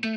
Hey,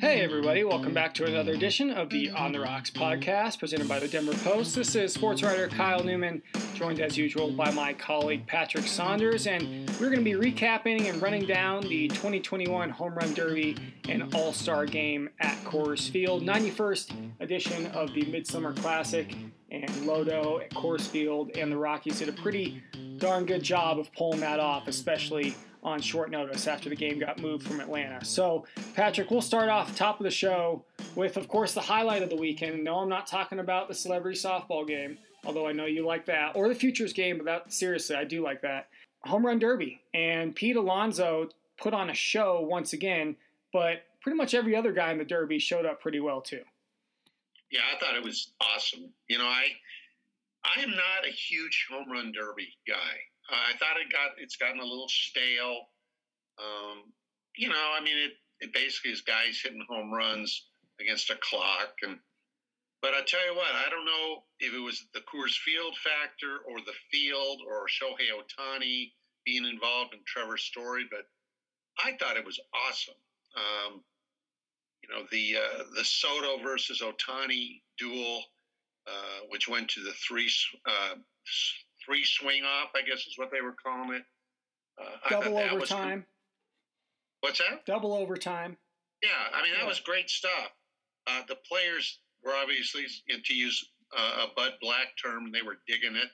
everybody, welcome back to another edition of the On the Rocks podcast presented by the Denver Post. This is sports writer Kyle Newman, joined as usual by my colleague Patrick Saunders, and we're going to be recapping and running down the 2021 Home Run Derby and All Star Game at Coors Field, 91st edition of the Midsummer Classic. And Lodo at Coors Field and the Rockies did a pretty darn good job of pulling that off, especially on short notice after the game got moved from Atlanta. So, Patrick, we'll start off top of the show with, of course, the highlight of the weekend. No, I'm not talking about the celebrity softball game, although I know you like that, or the futures game, but that, seriously, I do like that. Home Run Derby. And Pete Alonso put on a show once again, but pretty much every other guy in the Derby showed up pretty well, too. Yeah, I thought it was awesome. You know, I I am not a huge home run derby guy. I thought it got it's gotten a little stale. Um, you know, I mean, it it basically is guys hitting home runs against a clock, and but I tell you what, I don't know if it was the Coors Field factor or the field or Shohei Ohtani being involved in Trevor Story, but I thought it was awesome. Um, you know, the uh, the Soto versus Ohtani duel, uh, which went to the three uh, three swing off, I guess is what they were calling it. Uh, Double overtime. what's that? Double overtime. Yeah, I mean that yeah. was great stuff. Uh, the players were obviously, to use uh, a Bud Black term, they were digging it.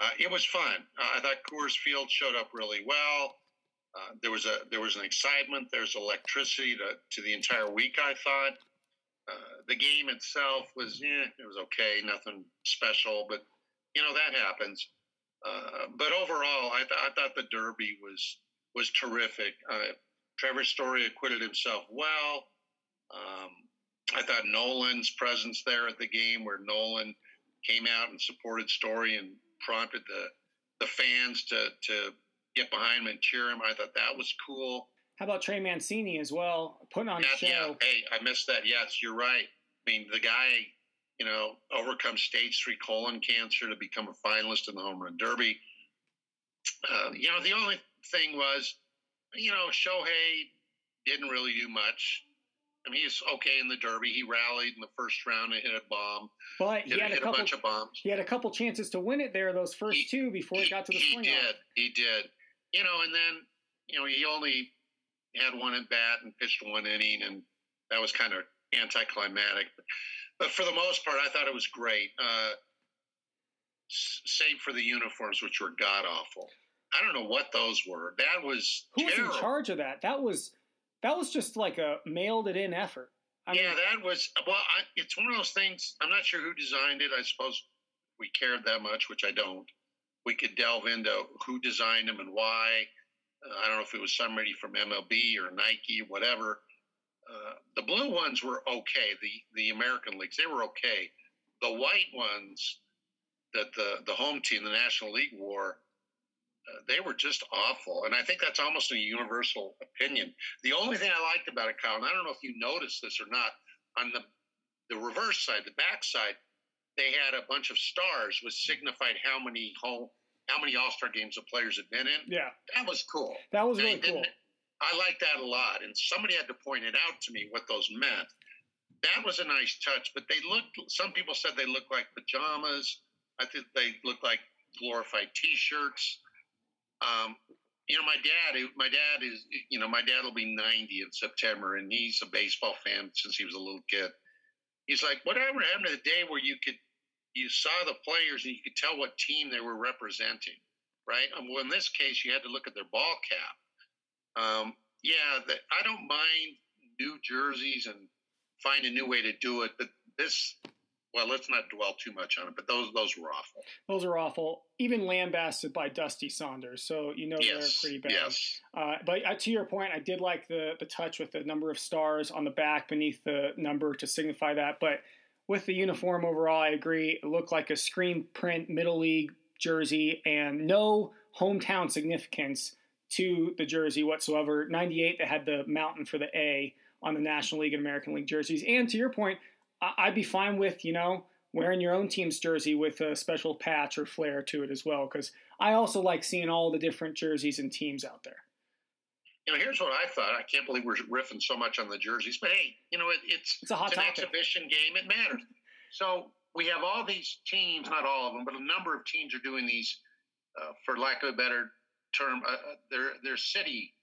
Uh, it was fun. Uh, I thought Coors Field showed up really well. Uh, there was a there was an excitement. There's electricity to, to the entire week. I thought the game itself was eh, it was okay, nothing special, but you know that happens. Uh, but overall, I, th- I, thought the Derby was was terrific. Uh, Trevor Story acquitted himself well. Um, I thought Nolan's presence there at the game, where Nolan came out and supported Story and prompted the the fans to to get behind him and cheer him. I thought that was cool. How about Trey Mancini as well, putting on a show? Yeah, hey, I missed that. Yes, you're right. I mean, the guy you know, overcome stage three colon cancer to become a finalist in the home run derby. Uh, you know, the only thing was, you know, Shohei didn't really do much. I mean, he's okay in the Derby. He rallied in the first round and hit a bomb. But he had a, couple, a bunch of bombs. He had a couple chances to win it there, those first he, two, before he, he got to the He did. Off. He did. You know, and then, you know, he only had one at bat and pitched one inning, and that was kind of anticlimactic. But but for the most part, I thought it was great. Uh, save for the uniforms, which were god awful. I don't know what those were. That was who terrible. was in charge of that? That was that was just like a mailed it in effort. I yeah, mean, that was well. I, it's one of those things. I'm not sure who designed it. I suppose we cared that much, which I don't. We could delve into who designed them and why. Uh, I don't know if it was somebody from MLB or Nike, whatever. Uh, the blue ones were okay. The the American leagues they were okay. The white ones that the the home team, the National League wore, uh, they were just awful. And I think that's almost a universal opinion. The only thing I liked about it, Kyle, and I don't know if you noticed this or not, on the the reverse side, the back side, they had a bunch of stars, which signified how many home how many All Star games the players had been in. Yeah, that was cool. That was really cool. I like that a lot. And somebody had to point it out to me what those meant. That was a nice touch, but they looked, some people said they looked like pajamas. I think they looked like glorified t shirts. Um, you know, my dad, my dad is, you know, my dad will be 90 in September, and he's a baseball fan since he was a little kid. He's like, whatever happened to the day where you could, you saw the players and you could tell what team they were representing, right? And well, in this case, you had to look at their ball cap um, yeah, the, I don't mind new jerseys and find a new way to do it, but this well, let's not dwell too much on it, but those those were awful. Those are awful. Even lambasted by Dusty Saunders, so you know yes, they're pretty bad. Yes. Uh, but uh, to your point, I did like the the touch with the number of stars on the back beneath the number to signify that. But with the uniform overall, I agree. It looked like a screen print middle league jersey and no hometown significance to the jersey whatsoever. 98, they had the mountain for the A on the National League and American League jerseys. And to your point, I'd be fine with, you know, wearing your own team's jersey with a special patch or flair to it as well. Because I also like seeing all the different jerseys and teams out there. You know, here's what I thought. I can't believe we're riffing so much on the jerseys, but hey, you know, it, it's it's, a hot it's an topic. exhibition game. It matters. So we have all these teams, not all of them, but a number of teams are doing these, uh, for lack of a better term, uh, uh they're they're city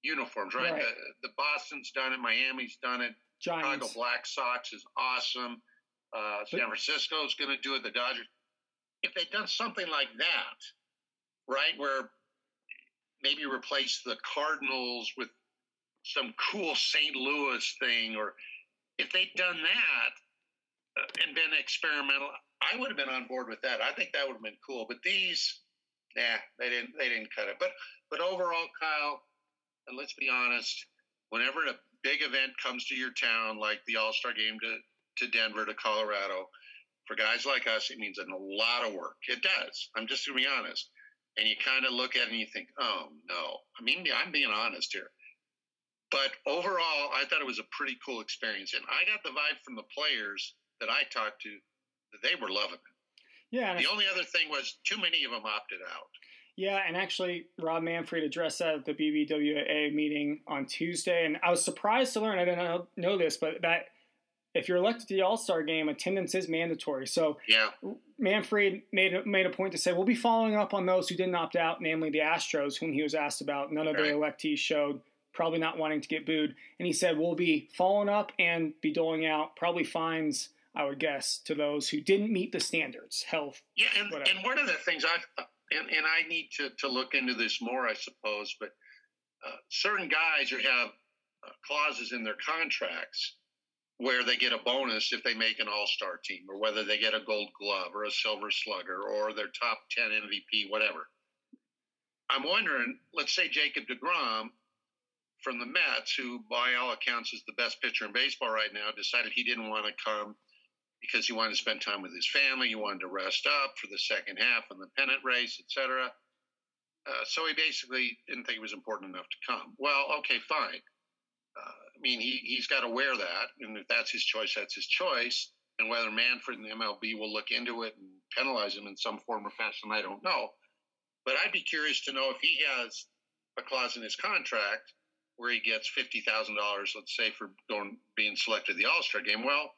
uniforms, right? Right. The, the Boston's done it, Miami's done it, Chicago Black Sox is awesome. Uh, San Francisco's going to do it. The Dodgers. If they'd done something like that, right, where maybe replace the Cardinals with some cool St. Louis thing, or if they'd done that uh, and been experimental, I would have been on board with that. I think that would have been cool. But these, nah, they didn't. They didn't cut it. But but overall, Kyle, and let's be honest, whenever a big event comes to your town, like the All Star Game to to Denver to Colorado, for guys like us, it means a lot of work. It does. I'm just gonna be honest. And you kind of look at it and you think, oh no. I mean, I'm being honest here. But overall, I thought it was a pretty cool experience, and I got the vibe from the players that I talked to that they were loving it. Yeah, The only other thing was too many of them opted out. Yeah, and actually, Rob Manfred addressed that at the BBWA meeting on Tuesday, and I was surprised to learn. I didn't know, know this, but that if you're elected to the All Star game, attendance is mandatory. So Yeah, Manfred made a, made a point to say we'll be following up on those who didn't opt out, namely the Astros, whom he was asked about. None of Right. their electees showed, probably not wanting to get booed, and he said we'll be following up and be doling out probably fines. I would guess to those who didn't meet the standards, health. yeah, and, and one of the things I and, and I need to, to look into this more, I suppose, but uh, certain guys who have uh, clauses in their contracts where they get a bonus if they make an All Star team, or whether they get a Gold Glove or a Silver Slugger or their top ten MVP, whatever. I'm wondering, let's say Jacob deGrom from the Mets, who by all accounts is the best pitcher in baseball right now, decided he didn't want to come because he wanted to spend time with his family. He wanted to rest up for the second half in the pennant race, etc. Uh, so he basically didn't think it was important enough to come. Well, okay, fine. Uh, I mean, he, he's got to wear that. And if that's his choice, that's his choice. And whether Manfred and the MLB will look into it and penalize him in some form or fashion, I don't know. But I'd be curious to know if he has a clause in his contract where he gets fifty thousand dollars, let's say, for going being selected the All Star game. Well,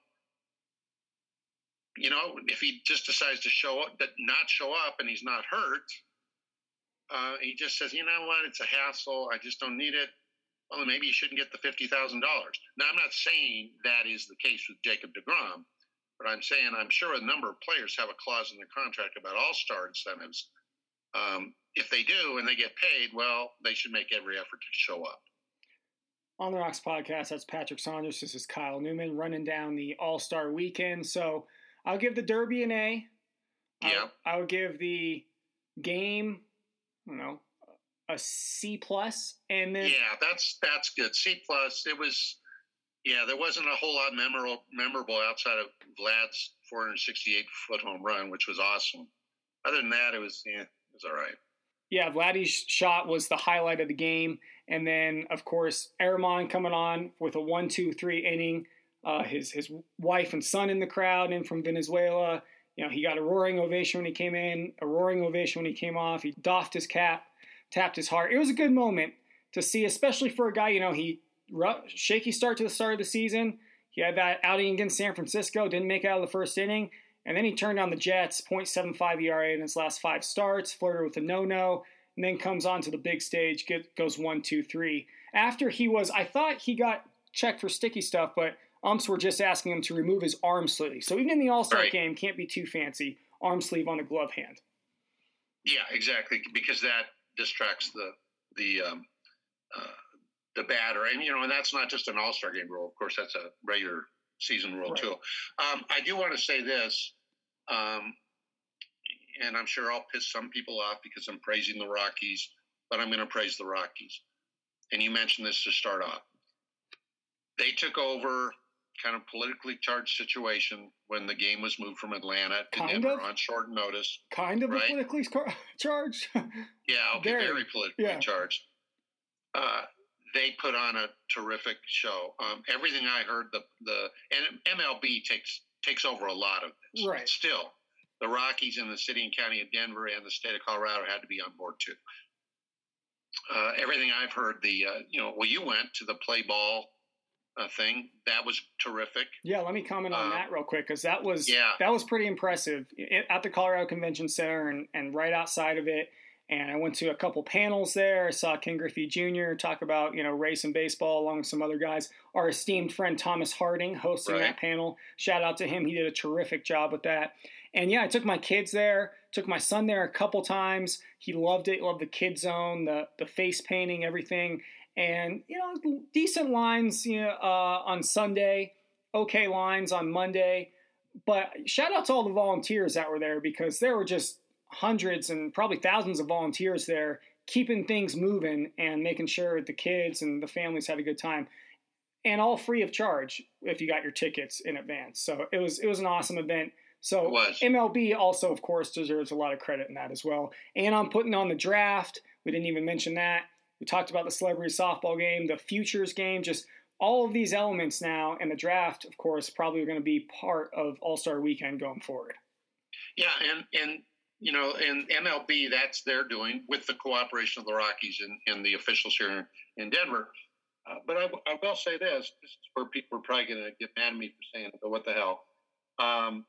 you know, if he just decides to show up, not show up, and he's not hurt, uh, he just says, you know what, it's a hassle. I just don't need it. Well, maybe you shouldn't get the fifty thousand dollars. Now, I'm not saying that is the case with Jacob deGrom, but I'm saying I'm sure a number of players have a clause in their contract about All Star incentives. Um, if they do and they get paid, well, they should make every effort to show up. On the Rocks podcast, that's Patrick Saunders. This is Kyle Newman running down the All Star weekend. So I'll give the Derby an A. Yeah. I'll, I'll give the game, I don't know, a C plus, and then Yeah, that's that's good. C plus. It was. Yeah, there wasn't a whole lot memorable memorable outside of Vlad's 468 foot home run, which was awesome. Other than that, it was yeah, it was all right. yeah, Vladdy's shot was the highlight of the game, and then of course Germán coming on with a one, two, three inning. Uh, his his wife and son in the crowd, in from Venezuela. You know, he got a roaring ovation when he came in, a roaring ovation when he came off. He doffed his cap, tapped his heart. It was a good moment to see, especially for a guy. You know, he shaky start to the start of the season. He had that outing against San Francisco, didn't make it out of the first inning, and then he turned on the Jets, 0.75 ERA in his last five starts, flirted with a no-no, and then comes onto the big stage, get, goes one, two, three. After he was, I thought he got checked for sticky stuff, but umps were just asking him to remove his arm sleeve. So even in the All Star Right. game, can't be too fancy. Arm sleeve on the glove hand. Yeah, exactly, because that distracts the the um, uh, the batter, and you know, and that's not just an All Star game rule. Of course, that's a regular season rule Right. too. Um, I do want to say this, um, and I'm sure I'll piss some people off because I'm praising the Rockies, but I'm going to praise the Rockies. And you mentioned this to start off. They took over kind of politically charged situation when the game was moved from Atlanta to Kind Denver of. on short notice. Kind of Right. a politically charged. Yeah, okay, Very, very, politically yeah. charged. Uh, they put on a terrific show. Um, everything I heard, the the and MLB takes takes over a lot of this. Right. Still, the Rockies and the city and county of Denver and the state of Colorado had to be on board too. Uh, everything I've heard, the uh, you know, well, you went to the play ball uh, thing. That was terrific. Yeah, let me comment on Um, that real quick because that was Yeah. that was pretty impressive I- at the Colorado Convention Center and, and right outside of it. And I went to a couple panels there. I saw Ken Griffey Jr. talk about you know race and baseball along with some other guys. Our esteemed friend Thomas Harding hosting Right. that panel. Shout out to him. He did a terrific job with that. And yeah, I took my kids there. Took my son there a couple times. He loved it. Loved the kid zone, the the face painting, everything. And you know, decent lines. You know, uh, on Sunday, okay lines on Monday. But shout out to all the volunteers that were there because there were just hundreds and probably thousands of volunteers there keeping things moving and making sure the kids and the families had a good time. And all free of charge if you got your tickets in advance. So it was it was an awesome event. So mlb also of course deserves a lot of credit in that as well. And i'm putting on the draft. We didn't even mention that we talked about the celebrity softball game the futures game just all of these elements now and the draft of course probably going to be part of all-star weekend going forward Yeah, and and you know, in MLB, that's they're doing with the cooperation of the Rockies and, and the officials here in Denver. Uh, but I, I will say this: this is where people are probably going to get mad at me for saying it, but what the hell? Um,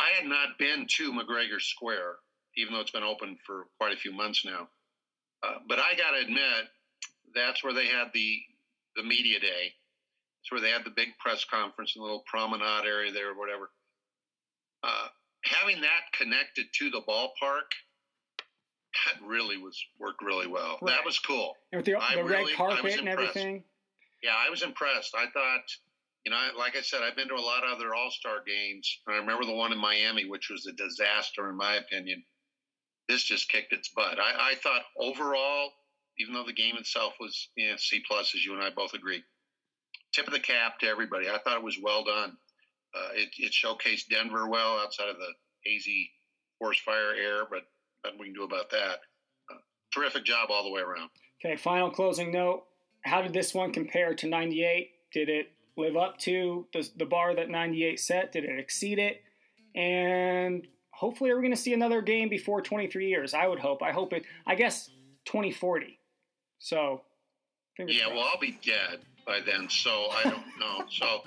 I had not been to McGregor Square, even though it's been open for quite a few months now. Uh, but I got to admit, that's where they had the the media day. It's where they had the big press conference in the little promenade area there, or whatever. Uh, having that connected to the ballpark, that really was worked really well. Right. That was cool. and with the, the really- red carpet and everything Yeah, I was impressed. I thought, you know, like I said, I've been to a lot of other All Star games. And I remember the one in Miami, which was a disaster, in my opinion. This just kicked its butt. I, I thought overall, even though the game itself was C plus, as you and I both agree, tip of the cap to everybody. I thought it was well done. Uh, it, it showcased Denver well outside of the hazy forest fire air, but nothing we can do about that. Uh, terrific job all the way around. Okay, final closing note. How did this one compare to 98? Did it live up to the, the bar that 98 set? Did it exceed it? And hopefully, we're going to see another game before 23 years. I would hope. I hope it, I guess, 2040. So, Yeah, crossed. well, I'll be dead by then, so I don't know. So,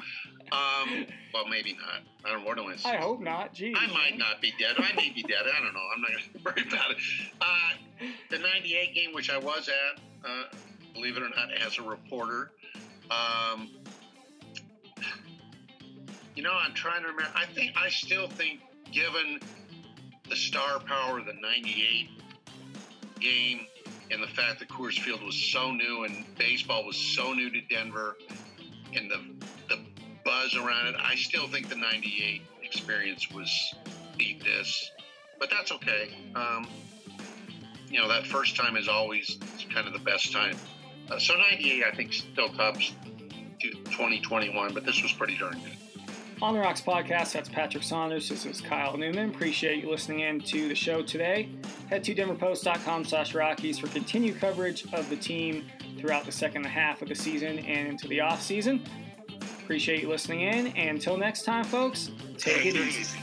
um, well, maybe not. I don't. What do I say? I hope not. Jeez. I might not be dead. I may be dead. I don't know. I'm not going to worry about it. Uh, the '98 game, which I was at, uh, believe it or not, as a reporter. Um, you know, I'm trying to remember. I think I still think, given the star power of the '98 game and the fact that Coors Field was so new and baseball was so new to Denver, and the the buzz around it, I still think the '98 experience was beat this, but that's okay. Um, you know, that first time is always kind of the best time. Uh, so '98, I think, still tops 2021, but this was pretty darn good. On the Rocks podcast, that's Patrick Saunders. This is Kyle Newman. Appreciate you listening in to the show today. Head to denverpost.com slash Rockies for continued coverage of the team throughout the second half of the season and into the off season. Appreciate you listening in. And until next time, folks, take it easy.